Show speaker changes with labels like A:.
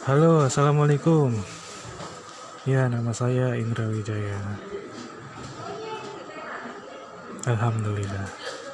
A: Halo, assalamualaikum. Ya, nama saya Indra Wijaya. Alhamdulillah.